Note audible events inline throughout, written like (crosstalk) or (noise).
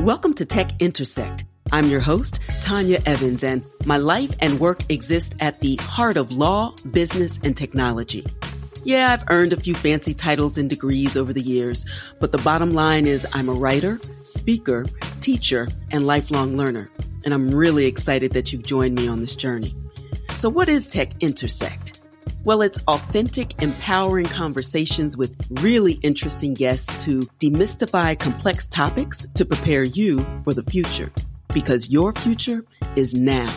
Welcome to Tech Intersect. I'm your host, Tanya Evans, and my life and work exist at the heart of law, business, and technology. Yeah, I've earned a few fancy titles and degrees over the years, but the bottom line is I'm a writer, speaker, teacher, and lifelong learner. And I'm really excited that you've joined me on this journey. So what is Tech Intersect? Well, it's authentic, empowering conversations with really interesting guests to demystify complex topics to prepare you for the future. Because your future is now.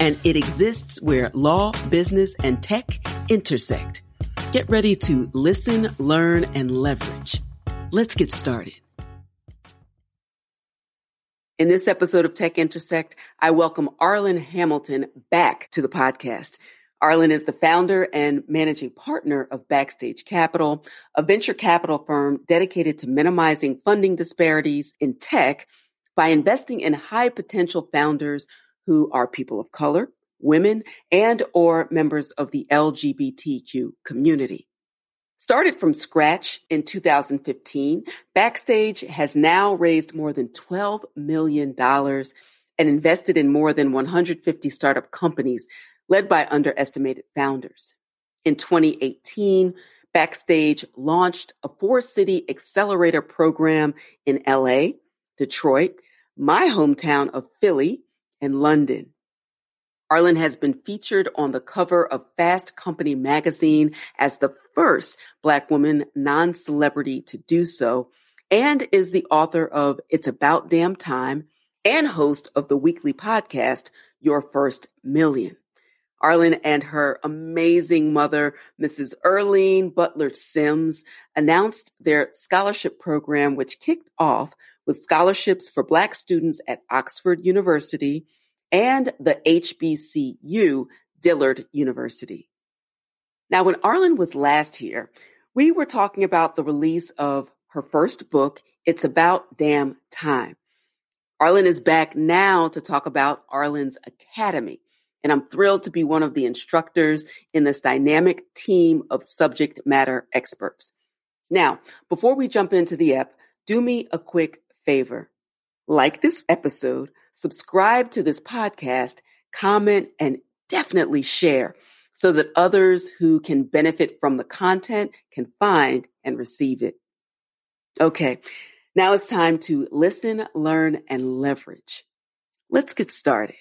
And it exists where law, business, and tech intersect. Get ready to listen, learn, and leverage. Let's get started. In this episode of Tech Intersect, I welcome Arlan Hamilton back to the podcast. Arlan is the founder and managing partner of Backstage Capital, a venture capital firm dedicated to minimizing funding disparities in tech by investing in high potential founders who are people of color, women, and or members of the LGBTQ community. Started from scratch in 2015, Backstage has now raised more than $12 million and invested in more than 150 startup companies led by underestimated founders. In 2018, Backstage launched a four city accelerator program in LA, Detroit, my hometown of Philly, and London. Arlan has been featured on the cover of Fast Company magazine as the first Black woman non celebrity to do so, and is the author of It's About Damn Time and host of the weekly podcast, Your First Million. Arlan and her amazing mother, Mrs. Earline Butler Sims, announced their scholarship program, which kicked off with scholarships for Black students at Oxford University and the HBCU, Dillard University. Now, when Arlan was last here, we were talking about the release of her first book, It's About Damn Time. Arlan is back now to talk about Arlan's Academy, and I'm thrilled to be one of the instructors in this dynamic team of subject matter experts. Now, before we jump into the app, do me a quick favor. Like this episode, subscribe to this podcast, comment, and definitely share so that others who can benefit from the content can find and receive it. Okay, now it's time to listen, learn, and leverage. Let's get started.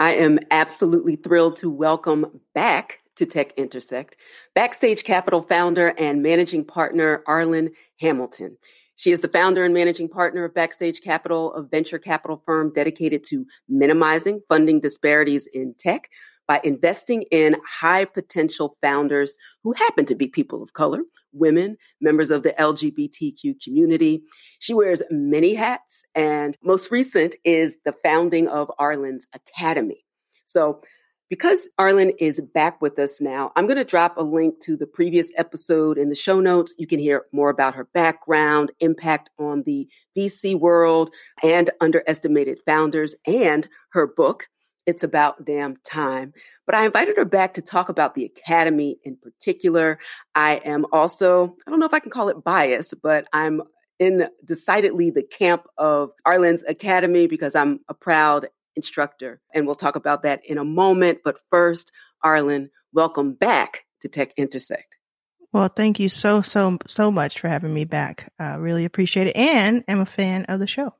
I am absolutely thrilled to welcome back to Tech Intersect Backstage Capital founder and managing partner Arlan Hamilton. She is the founder and managing partner of Backstage Capital, a venture capital firm dedicated to minimizing funding disparities in tech by investing in high potential founders who happen to be people of color, women, members of the LGBTQ community. She wears many hats, and most recent is the founding of Arlan's Academy. So because Arlan is back with us now, I'm going to drop a link to the previous episode in the show notes. You can hear more about her background, impact on the VC world, and underestimated founders, and her book. It's about damn time. But I invited her back to talk about the Academy in particular. I am also, I don't know if I can call it bias, but I'm in decidedly the camp of Arlan's Academy because I'm a proud instructor. And we'll talk about that in a moment. But first, Arlan, welcome back to Tech Intersect. Well, thank you so, so, so much for having me back. I really appreciate it. And I'm a fan of the show.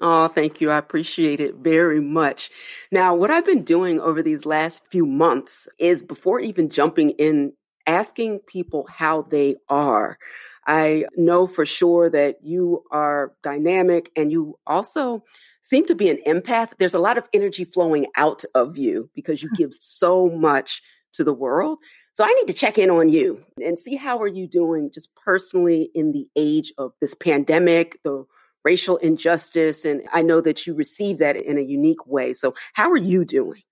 Oh, thank you. I appreciate it very much. Now, what I've been doing over these last few months is before even jumping in, asking people how they are. I know for sure that you are dynamic and you also seem to be an empath. There's a lot of energy flowing out of you because you hmm. give so much to the world. So I need to check in on you and see how are you doing just personally in the age of this pandemic, the racial injustice and I know that you receive that in a unique way. So how are you doing?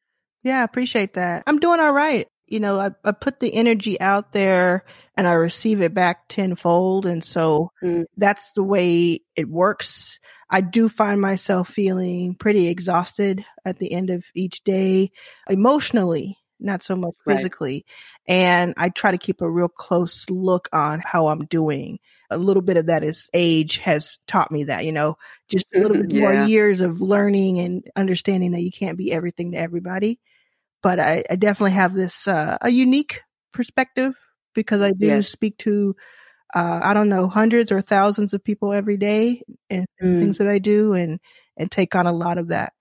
Yeah, I appreciate that. I'm doing all right. You know, I, I put the energy out there and I receive it back tenfold. And so mm. that's the way it works. I do find myself feeling pretty exhausted at the end of each day, emotionally, not so much physically. Right. And I try to keep a real close look on how I'm doing a little bit of that is age has taught me that, you know, just a little bit yeah. more years of learning and understanding that you can't be everything to everybody. But I, I definitely have this, uh, a unique perspective because I do speak to, uh, I don't know, hundreds or thousands of people every day and mm. things that I do and, and take on a lot of that.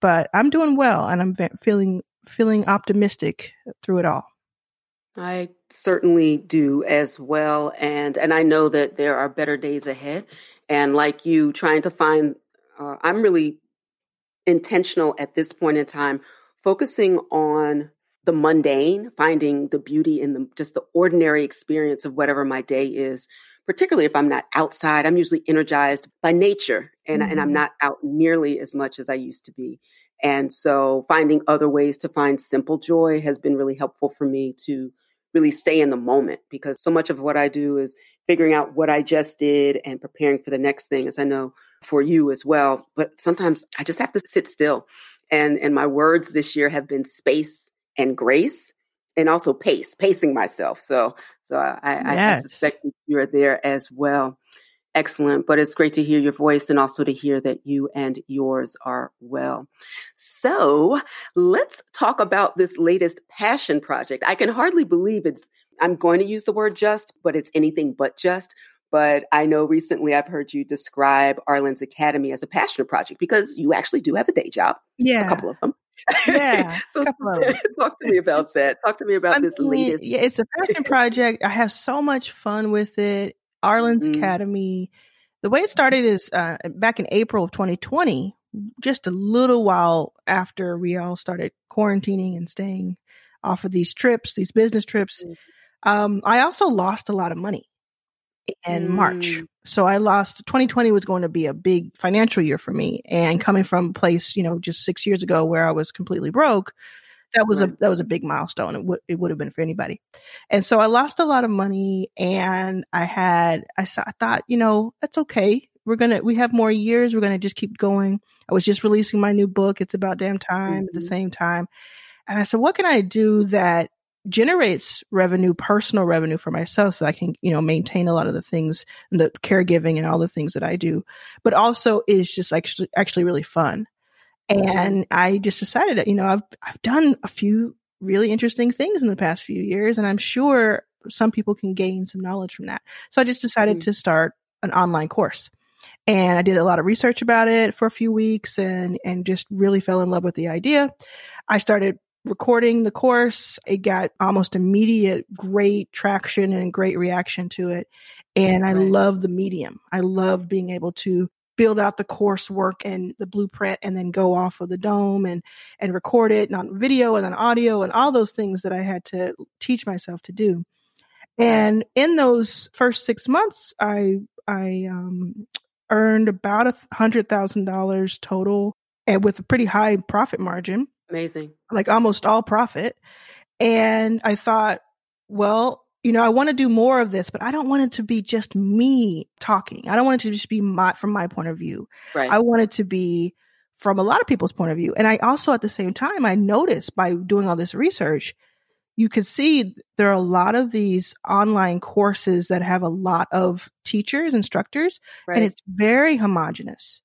But I'm doing well and I'm feeling, feeling optimistic through it all. I certainly do as well. And, and I know that there are better days ahead. And like you trying to find, uh, I'm really intentional at this point in time, focusing on the mundane, finding the beauty in the just the ordinary experience of whatever my day is. Particularly if I'm not outside, I'm usually energized by nature, and mm-hmm. and I'm mm-hmm. not out nearly as much as I used to be. And so, finding other ways to find simple joy has been really helpful for me to really stay in the moment because so much of what I do is figuring out what I just did and preparing for the next thing, as I know for you as well. But sometimes I just have to sit still. And, and my words this year have been space and grace and also pace, pacing myself. So, so I, yes. I suspect you're there as well. Excellent. But it's great to hear your voice and also to hear that you and yours are well. So let's talk about this latest passion project. I can hardly believe it's, I'm going to use the word just, but it's anything but just. But I know recently I've heard you describe Arlan's Academy as a passion project because you actually do have a day job. Yeah. A couple of them. Yeah. (laughs) so (laughs) talk to me about that. Talk to me about I this mean, latest. Yeah, it's a passion (laughs) project. I have so much fun with it. Arlan's mm-hmm. Academy. The way it started is uh, back in April of 2020, just a little while after we all started quarantining and staying off of these trips, these business trips. Mm-hmm. Um, I also lost a lot of money in mm. March. So I lost 2020 was going to be a big financial year for me. And coming from a place, you know, just six years ago where I was completely broke, that was right. a that was a big milestone. It would it would have been for anybody. And so I lost a lot of money and I had I, I thought, you know, that's okay. We're going to we have more years. We're going to just keep going. I was just releasing my new book. It's about damn time mm-hmm. at the mm-hmm. same time. And I said, what can I do that generates revenue, personal revenue for myself so I can, you know, maintain a lot of the things the caregiving and all the things that I do, but also is just actually, actually really fun. And I just decided that, you know, I've, I've done a few really interesting things in the past few years and I'm sure some people can gain some knowledge from that. So I just decided mm-hmm. to start an online course. And I did a lot of research about it for a few weeks and, and just really fell in love with the idea. I started recording the course. It got almost immediate great traction and great reaction to it. And I right. love the medium. I love being able to build out the coursework and the blueprint and then go off of the dome and and record it and on video and on audio and all those things that I had to teach myself to do. And in those first six months, I I um, earned about a hundred thousand dollars total, and with a pretty high profit margin. Amazing. Like almost all profit. And I thought, well, you know, I want to do more of this, but I don't want it to be just me talking. I don't want it to just be my, from my point of view. Right. I want it to be from a lot of people's point of view. And I also, at the same time, I noticed by doing all this research, you could see there are a lot of these online courses that have a lot of teachers, instructors, right. and it's very homogenous.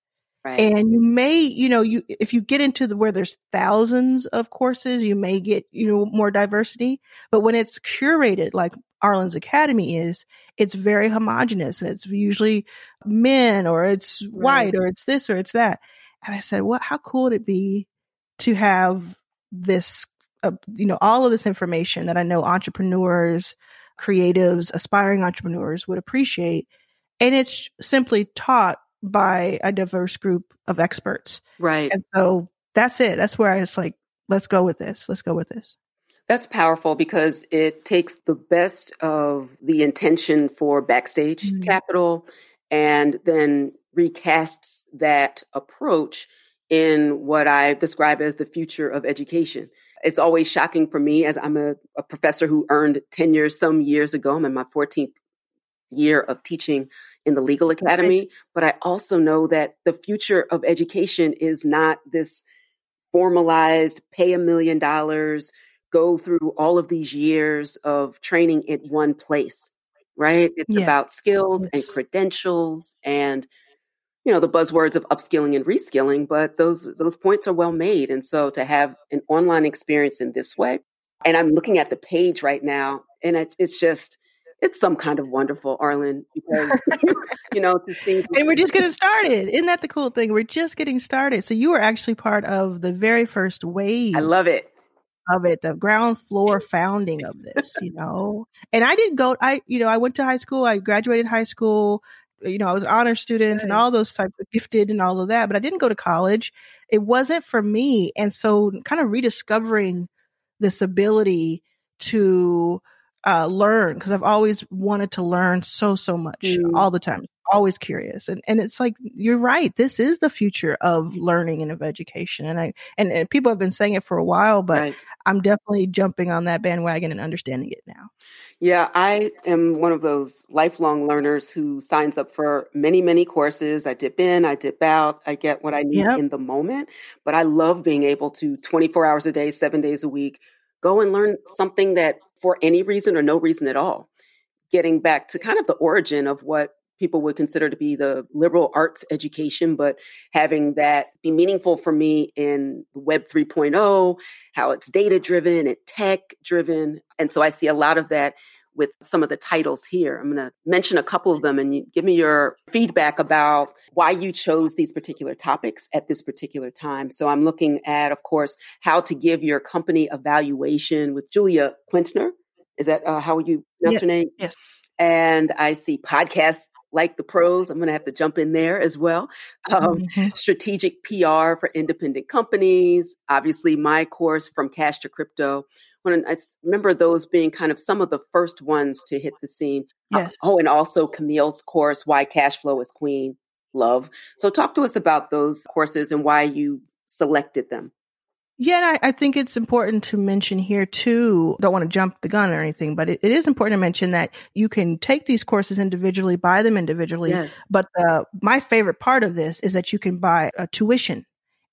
Right. And you may, you know, you if you get into the where there's thousands of courses, you may get, you know, more diversity. But when it's curated like Arlan's Academy is, it's very homogenous and it's usually men or it's right. white or it's this or it's that. And I said, "Well, how cool would it be to have this, uh, you know, all of this information that I know entrepreneurs, creatives, aspiring entrepreneurs would appreciate. And it's simply taught by a diverse group of experts. Right. And so that's it. That's where I was like, let's go with this. Let's go with this. That's powerful because it takes the best of the intention for backstage mm-hmm. capital and then recasts that approach in what I describe as the future of education. It's always shocking for me as I'm a, a professor who earned tenure some years ago. I'm in my 14th year of teaching in the legal academy, but I also know that the future of education is not this formalized pay a million dollars, go through all of these years of training in one place. right? It's yeah. about skills and credentials and you know the buzzwords of upskilling and reskilling but those those points are well made and so to have an online experience in this way and i'm looking at the page right now and it, it's just it's some kind of wonderful arlan because you know to see (laughs) and we're just getting started isn't that the cool thing we're just getting started so you were actually part of the very first wave i love it of it, the ground floor founding of this, you know. And I didn't go I you know, I went to high school, I graduated high school, you know, I was an honor student and all those types of gifted and all of that, but I didn't go to college. It wasn't for me. And so kind of rediscovering this ability to uh, learn because I've always wanted to learn so, so much mm. all the time, always curious. And, and it's like, you're right. This is the future of learning and of education. And I, and, and people have been saying it for a while, but right. I'm definitely jumping on that bandwagon and understanding it now. Yeah, I am one of those lifelong learners who signs up for many, many courses. I dip in, I dip out, I get what I need yep. in the moment. But I love being able to 24 hours a day, seven days a week, go and learn something that for any reason or no reason at all. Getting back to kind of the origin of what people would consider to be the liberal arts education, but having that be meaningful for me in Web 3.0, how it's data driven and tech driven. And so I see a lot of that with some of the titles here. I'm going to mention a couple of them and you give me your feedback about why you chose these particular topics at this particular time. So I'm looking at, of course, how to give your company evaluation with Julia Quintner. Is that uh, how you pronounce yes. her name? Yes. And I see podcasts like the pros. I'm going to have to jump in there as well. Um, mm-hmm. Strategic PR for independent companies. Obviously, my course from cash to crypto. When I remember those being kind of some of the first ones to hit the scene. Uh, yes. oh, and also Camille's course, Why Cash Flow is Queen. Love. So, talk to us about those courses and why you selected them. Yeah, I, I, think it's important to mention here too. Don't want to jump the gun or anything, but it, it is important to mention that you can take these courses individually, buy them individually. Yes. But the, my favorite part of this is that you can buy a tuition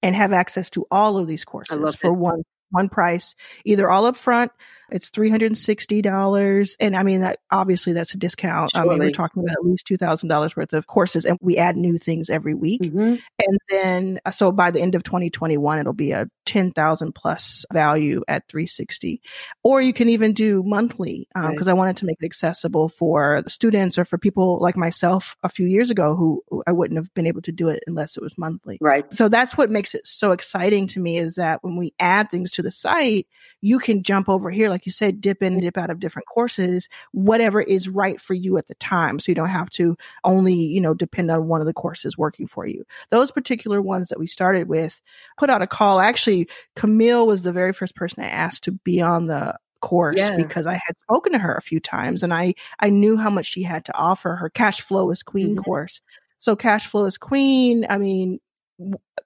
and have access to all of these courses for it. one one price, either all up front it's $360. And I mean, that obviously that's a discount. Surely. I mean, we're talking about at least $2,000 worth of courses and we add new things every week. Mm-hmm. And then, uh, so by the end of 2021, it'll be a 10,000 plus value at 360. Or you can even do monthly because um, right. I wanted to make it accessible for the students or for people like myself a few years ago who, who I wouldn't have been able to do it unless it was monthly. Right. So that's what makes it so exciting to me is that when we add things to the site, you can jump over here, like you said, dip in and dip out of different courses, whatever is right for you at the time. So you don't have to only, you know, depend on one of the courses working for you. Those particular ones that we started with put out a call. Actually, Camille was the very first person I asked to be on the course yeah. because I had spoken to her a few times and I, I knew how much she had to offer her cash flow is queen mm-hmm. course. So cash flow is queen. I mean,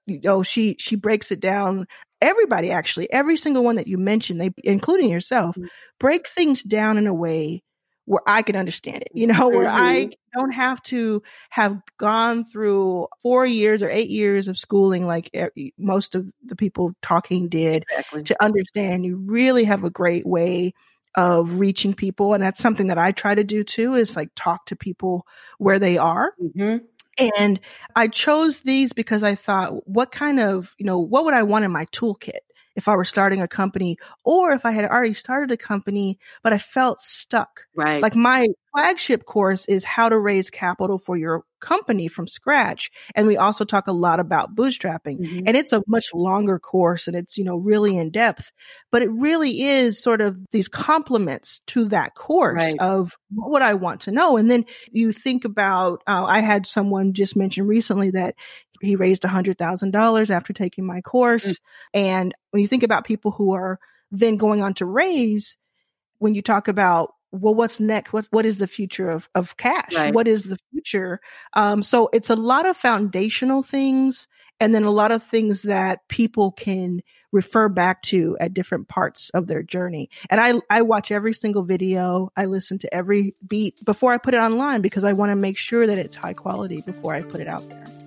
you know, she, she breaks it down everybody actually, every single one that you mentioned, they, including yourself, mm-hmm. break things down in a way where I can understand it, you know, (laughs) where mm-hmm. I don't have to have gone through four years or eight years of schooling like most of the people talking did exactly. to understand. You really have a great way of reaching people. And that's something that I try to do too is like talk to people where they are. Mm-hmm. And I chose these because I thought, what kind of, you know, what would I want in my toolkit? If I were starting a company or if I had already started a company, but I felt stuck. Right. Like my flagship course is how to raise capital for your company from scratch. And we also talk a lot about bootstrapping mm-hmm. and it's a much longer course and it's, you know, really in depth, but it really is sort of these complements to that course right. of what I want to know. And then you think about, uh, I had someone just mention recently that he raised a hundred thousand dollars after taking my course. Mm-hmm. And when you think about people who are then going on to raise, when you talk about well, what's next? What what is the future of of cash? Right. What is the future? Um, so it's a lot of foundational things, and then a lot of things that people can refer back to at different parts of their journey. And I I watch every single video. I listen to every beat before I put it online because I want to make sure that it's high quality before I put it out there.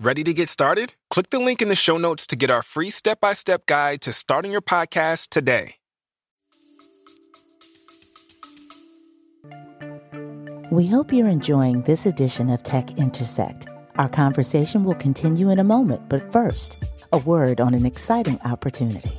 Ready to get started? Click the link in the show notes to get our free step by step guide to starting your podcast today. We hope you're enjoying this edition of Tech Intersect. Our conversation will continue in a moment, but first, a word on an exciting opportunity.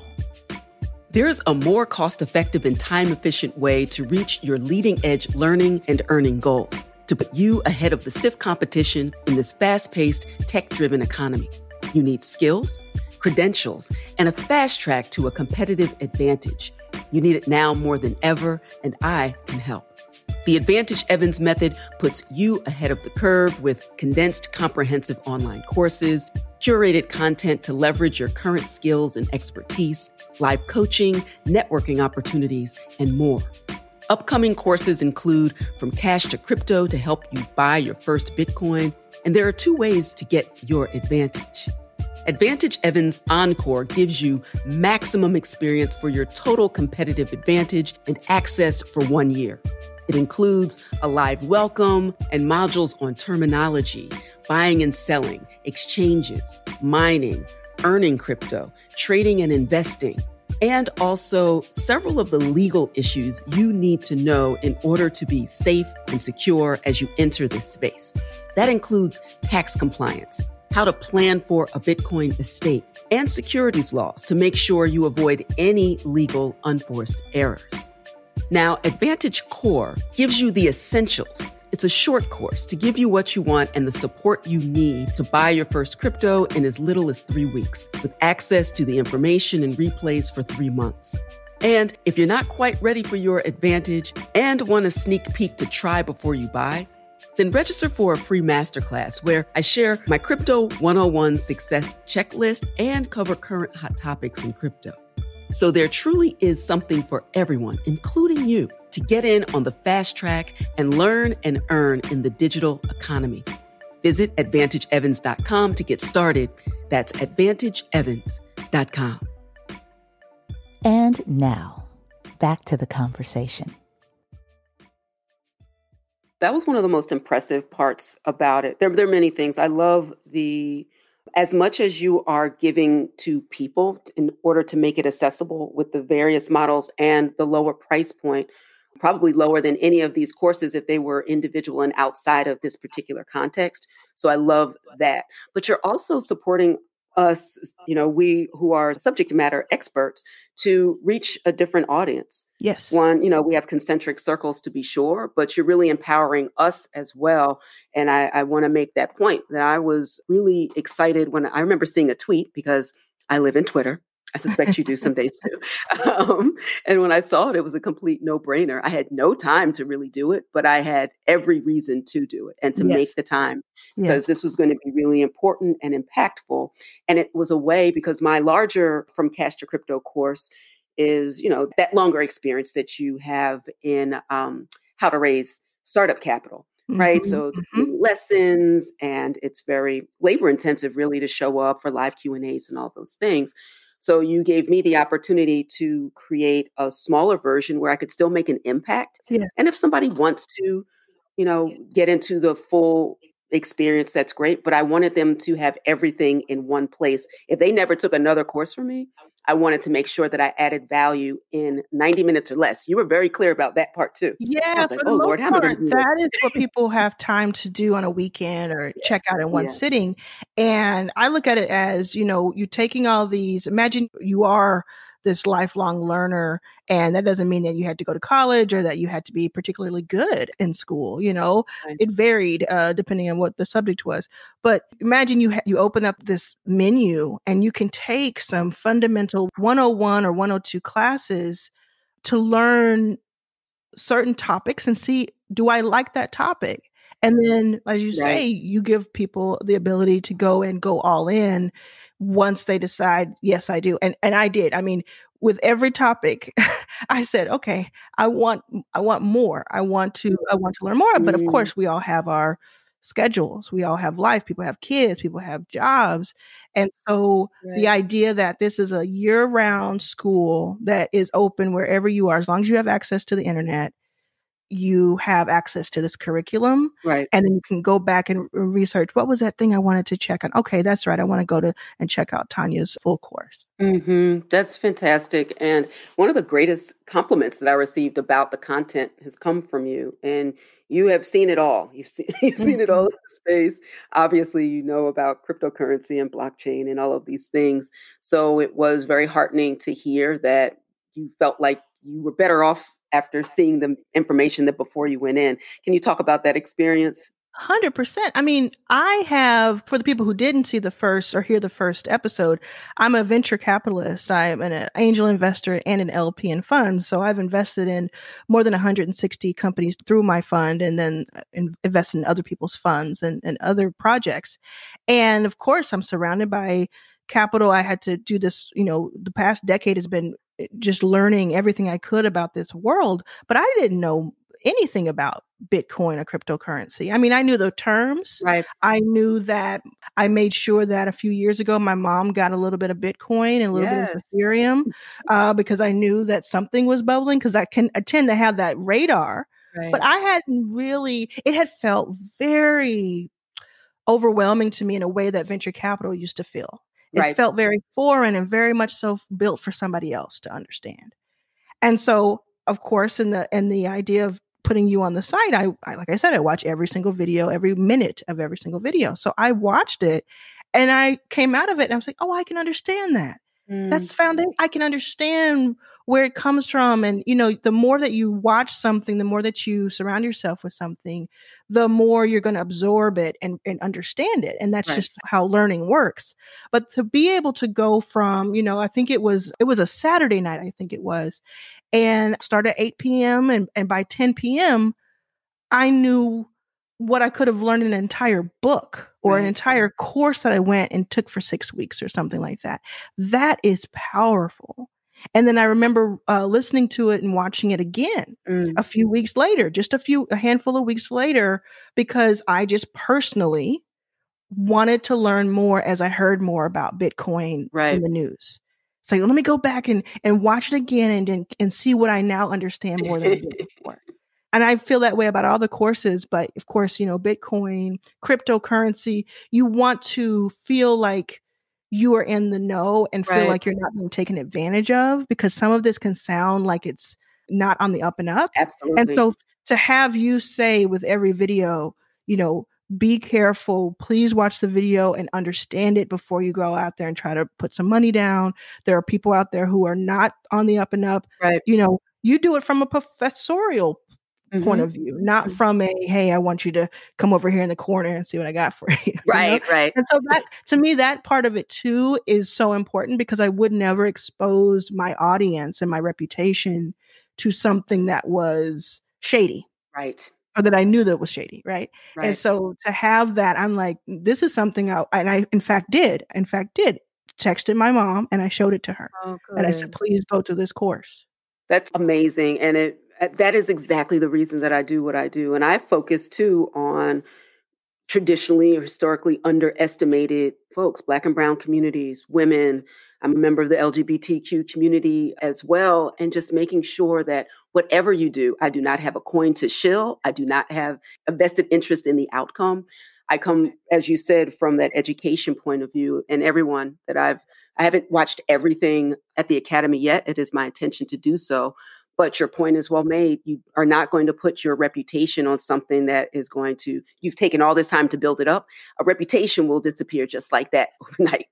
There's a more cost effective and time efficient way to reach your leading edge learning and earning goals to put you ahead of the stiff competition in this fast paced, tech driven economy. You need skills, credentials, and a fast track to a competitive advantage. You need it now more than ever, and I can help. The Advantage Evans method puts you ahead of the curve with condensed, comprehensive online courses, curated content to leverage your current skills and expertise, live coaching, networking opportunities, and more. Upcoming courses include From Cash to Crypto to help you buy your first Bitcoin, and there are two ways to get your advantage. Advantage Evans Encore gives you maximum experience for your total competitive advantage and access for one year. It includes a live welcome and modules on terminology, buying and selling, exchanges, mining, earning crypto, trading and investing, and also several of the legal issues you need to know in order to be safe and secure as you enter this space. That includes tax compliance, how to plan for a Bitcoin estate, and securities laws to make sure you avoid any legal unforced errors. Now, Advantage Core gives you the essentials. It's a short course to give you what you want and the support you need to buy your first crypto in as little as three weeks, with access to the information and replays for three months. And if you're not quite ready for your advantage and want a sneak peek to try before you buy, then register for a free masterclass where I share my Crypto 101 success checklist and cover current hot topics in crypto. So there truly is something for everyone, including you, to get in on the fast track and learn and earn in the digital economy. Visit AdvantageEvans.com to get started. That's AdvantageEvans.com. And now, back to the conversation. That was one of the most impressive parts about it. There, there are many things. I love the as much as you are giving to people in order to make it accessible with the various models and the lower price point, probably lower than any of these courses if they were individual and outside of this particular context. So I love that. But you're also supporting us, you know, we who are subject matter experts to reach a different audience. Yes. One, you know, we have concentric circles to be sure, but you're really empowering us as well. And I, I want to make that point that I was really excited when I remember seeing a tweet because I live in Twitter I suspect you do some days too. (laughs) Um, and when I saw it, it was a complete no brainer. I had no time to really do it, but I had every reason to do it and to yes. make the time because yes. this was going to be really important and impactful. And it was a way because my larger From Cash to Crypto course is, you know, that longer experience that you have in um, how to raise startup capital right? Mm-hmm. So mm-hmm. lessons, and it's very labor intensive, really, to show up for live Q and A's and all those things. So you gave me the opportunity to create a smaller version where I could still make an impact. Yeah. And if somebody wants to, you know, get into the full experience, that's great. But I wanted them to have everything in one place. If they never took another course from me, I wanted to make sure that I added value in 90 minutes or less. You were very clear about that part too. Yeah, for like, the oh, Lord, part, that is what people have time to do on a weekend or check out in one yeah. sitting. And I look at it as, you know, you're taking all these, imagine you are this lifelong learner. And that doesn't mean that you had to go to college or that you had to be particularly good in school. You know, right. it varied uh, depending on what the subject was. But imagine you ha- you open up this menu and you can take some fundamental 101 or 102 classes to learn certain topics and see do I like that topic? And then, as you right. say, you give people the ability to go and go all in once they decide, yes, I do. And and I did. I mean, with every topic, (laughs) I said, okay, I want, I want more. I want to, I want to learn more. But of mm. course, we all have our schedules. We all have life. People have kids. People have jobs. And so right. the idea that this is a year round school that is open wherever you are, as long as you have access to the internet, you have access to this curriculum. Right. And then you can go back and research what was that thing I wanted to check on? Okay, that's right. I want to go to and check out Tanya's full course. Mm-hmm. That's fantastic. And one of the greatest compliments that I received about the content has come from you. And you have seen it all. You've seen, (laughs) you've seen it all mm-hmm. in the space. Obviously, you know about cryptocurrency and blockchain and all of these things. So it was very heartening to hear that you felt like you were better off after seeing the information that before you went in. Can you talk about that experience? 100%. I mean, I have, for the people who didn't see the first or hear the first episode, I'm a venture capitalist. I'm an angel investor and an LP in funds. So I've invested in more than 160 companies through my fund and then uh, invest in other people's funds and, and other projects. And of course, I'm surrounded by capital. I had to do this, you know, the past decade has been just learning everything I could about this world, but I didn't know anything about Bitcoin or cryptocurrency. I mean, I knew the terms. Right. I knew that I made sure that a few years ago, my mom got a little bit of Bitcoin and a little yes. bit of Ethereum (laughs) uh, because I knew that something was bubbling because I can I tend to have that radar. Right. But I hadn't really, it had felt very overwhelming to me in a way that venture capital used to feel. It right. felt very foreign and very much so built for somebody else to understand. And so, of course, in the in the idea of putting you on the site, I, I like I said, I watch every single video, every minute of every single video. So I watched it and I came out of it and I was like, oh, I can understand that. Mm. That's found I can understand where it comes from. And, you know, the more that you watch something, the more that you surround yourself with something, the more you're going to absorb it and, and understand it. And that's right. just how learning works. But to be able to go from, you know, I think it was, it was a Saturday night, I think it was, and start at 8 p.m. And, and by 10 p.m., I knew what I could have learned in an entire book or an entire course that I went and took for six weeks or something like that. That is powerful. And then I remember uh, listening to it and watching it again mm. a few weeks later, just a few, a handful of weeks later, because I just personally wanted to learn more as I heard more about Bitcoin right. in the news. So let me go back and, and watch it again and, and, and see what I now understand more than I did (laughs) before. And I feel that way about all the courses, but of course, you know, Bitcoin, cryptocurrency, you want to feel like you are in the know and feel right. like you're not being taken advantage of because some of this can sound like it's not on the up and up. Absolutely. And so to have you say with every video, you know, be careful. Please watch the video and understand it before you go out there and try to put some money down. There are people out there who are not on the up and up. Right. You know, you do it from a professorial mm-hmm. point of view, not mm-hmm. from a hey, I want you to come over here in the corner and see what I got for (laughs) you. Right, know? right. And so that to me, that part of it too is so important because I would never expose my audience and my reputation to something that was shady. Right. Or that I knew that was shady, right? right? And so to have that, I'm like, this is something I, and I, in fact, did, in fact, did texted my mom and I showed it to her. Oh, and I said, please go to this course. That's amazing. And it Uh, that is exactly the reason that I do what I do. And I focus too on traditionally or historically underestimated folks, Black and Brown communities, women. I'm a member of the LGBTQ community as well. And just making sure that whatever you do, I do not have a coin to shill. I do not have a vested interest in the outcome. I come, as you said, from that education point of view, and everyone that I've I haven't watched everything at the academy yet. It is my intention to do so. But your point is well made. You are not going to put your reputation on something that is going to, you've taken all this time to build it up. A reputation will disappear just like that (laughs) overnight.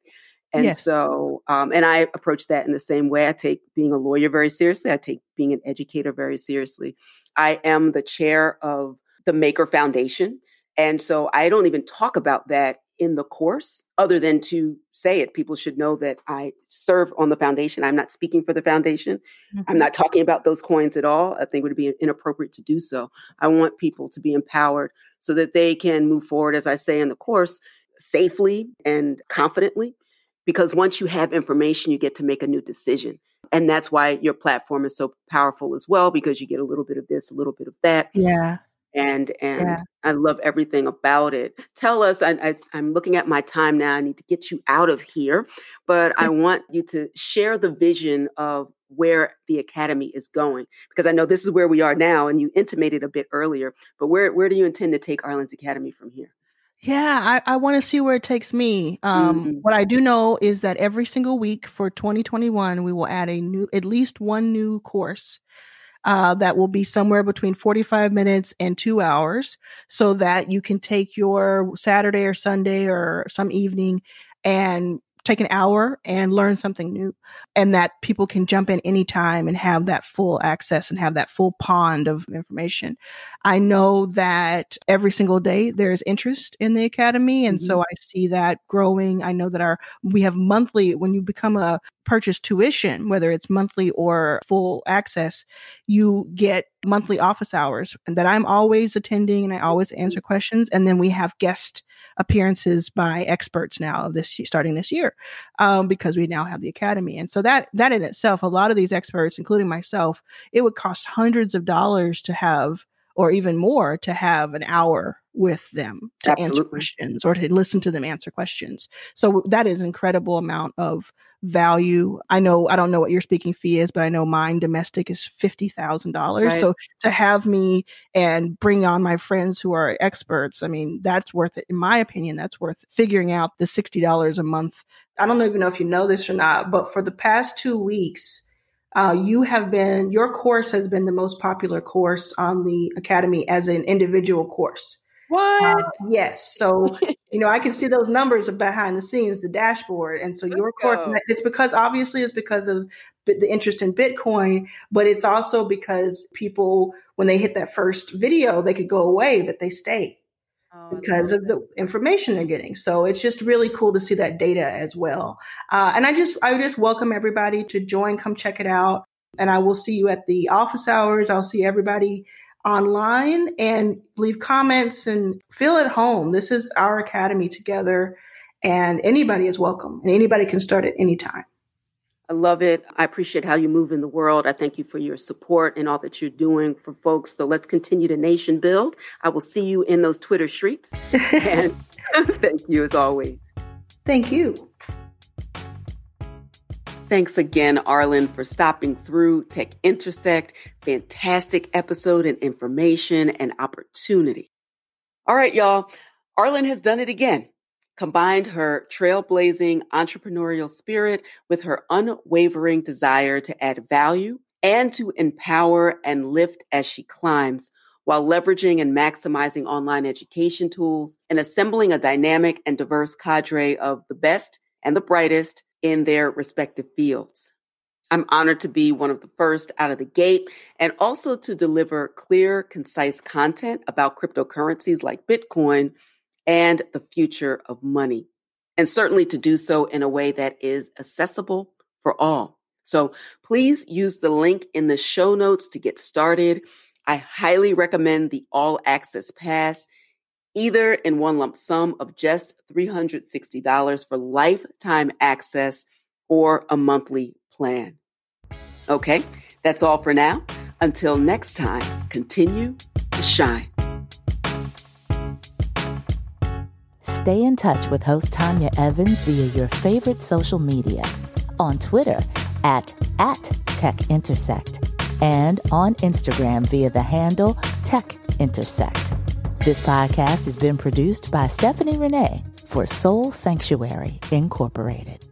And yes. so, um, and I approach that in the same way. I take being a lawyer very seriously. I take being an educator very seriously. I am the chair of the Maker Foundation. And so I don't even talk about that in the course other than to say it people should know that i serve on the foundation i'm not speaking for the foundation mm-hmm. i'm not talking about those coins at all i think it would be inappropriate to do so i want people to be empowered so that they can move forward as i say in the course safely and confidently because once you have information you get to make a new decision And that's why your platform is so powerful as well, because you get a little bit of this, a little bit of that. Yeah. And and yeah. I love everything about it. Tell us, I, I, I'm looking at my time now. I need to get you out of here, but I (laughs) want you to share the vision of where the academy is going because I know this is where we are now, and you intimated a bit earlier. But where where do you intend to take Arlan's Academy from here? Yeah, I, I want to see where it takes me. Um, mm-hmm. What I do know is that every single week for 2021, we will add a new, at least one new course. Uh, that will be somewhere between 45 minutes and two hours so that you can take your Saturday or Sunday or some evening and take an hour and learn something new and that people can jump in anytime and have that full access and have that full pond of information. I know that every single day there's interest in the academy. And mm-hmm. so I see that growing. I know that our, we have monthly, when you become a purchase tuition, whether it's monthly or full access, you get monthly office hours and that I'm always attending and I always answer mm-hmm. questions. And then we have guest appearances by experts now of this starting this year um, because we now have the academy and so that that in itself a lot of these experts including myself it would cost hundreds of dollars to have or even more to have an hour with them to Absolutely. answer questions or to listen to them answer questions. So that is incredible amount of value. I know I don't know what your speaking fee is, but I know mine domestic is fifty thousand right. dollars. So to have me and bring on my friends who are experts, I mean that's worth it. In my opinion, that's worth figuring out the sixty dollars a month. I don't even know if you know this or not, but for the past two weeks, uh, you have been your course has been the most popular course on the academy as an individual course. What? Uh, yes. So (laughs) you know, I can see those numbers behind the scenes, the dashboard, and so Let's your course. Go. It's because obviously it's because of the interest in Bitcoin, but it's also because people when they hit that first video, they could go away, but they stay. Oh, because of the information they're getting. So it's just really cool to see that data as well. Uh, and I just, I just welcome everybody to join, come check it out. And I will see you at the office hours. I'll see everybody online and leave comments and feel at home. This is our academy together and anybody is welcome and anybody can start at any time. I love it. I appreciate how you move in the world. I thank you for your support and all that you're doing for folks. So let's continue to nation build. I will see you in those Twitter streets. (laughs) and (laughs) thank you as always. Thank you. Thanks again, Arlan, for stopping through Tech Intersect. Fantastic episode and information and opportunity. All right, y'all. Arlan has done it again combined her trailblazing entrepreneurial spirit with her unwavering desire to add value and to empower and lift as she climbs while leveraging and maximizing online education tools and assembling a dynamic and diverse cadre of the best and the brightest in their respective fields. I'm honored to be one of the first out of the gate and also to deliver clear, concise content about cryptocurrencies like Bitcoin and the future of money. And certainly to do so in a way that is accessible for all. So please use the link in the show notes to get started. I highly recommend the all access pass, either in one lump sum of just $360 for lifetime access or a monthly plan. Okay, that's all for now. Until next time, continue to shine. Stay in touch with host Tanya Evans via your favorite social media on Twitter at, at TechIntersect and on Instagram via the handle TechIntersect. This podcast has been produced by Stephanie Renee for Soul Sanctuary Incorporated.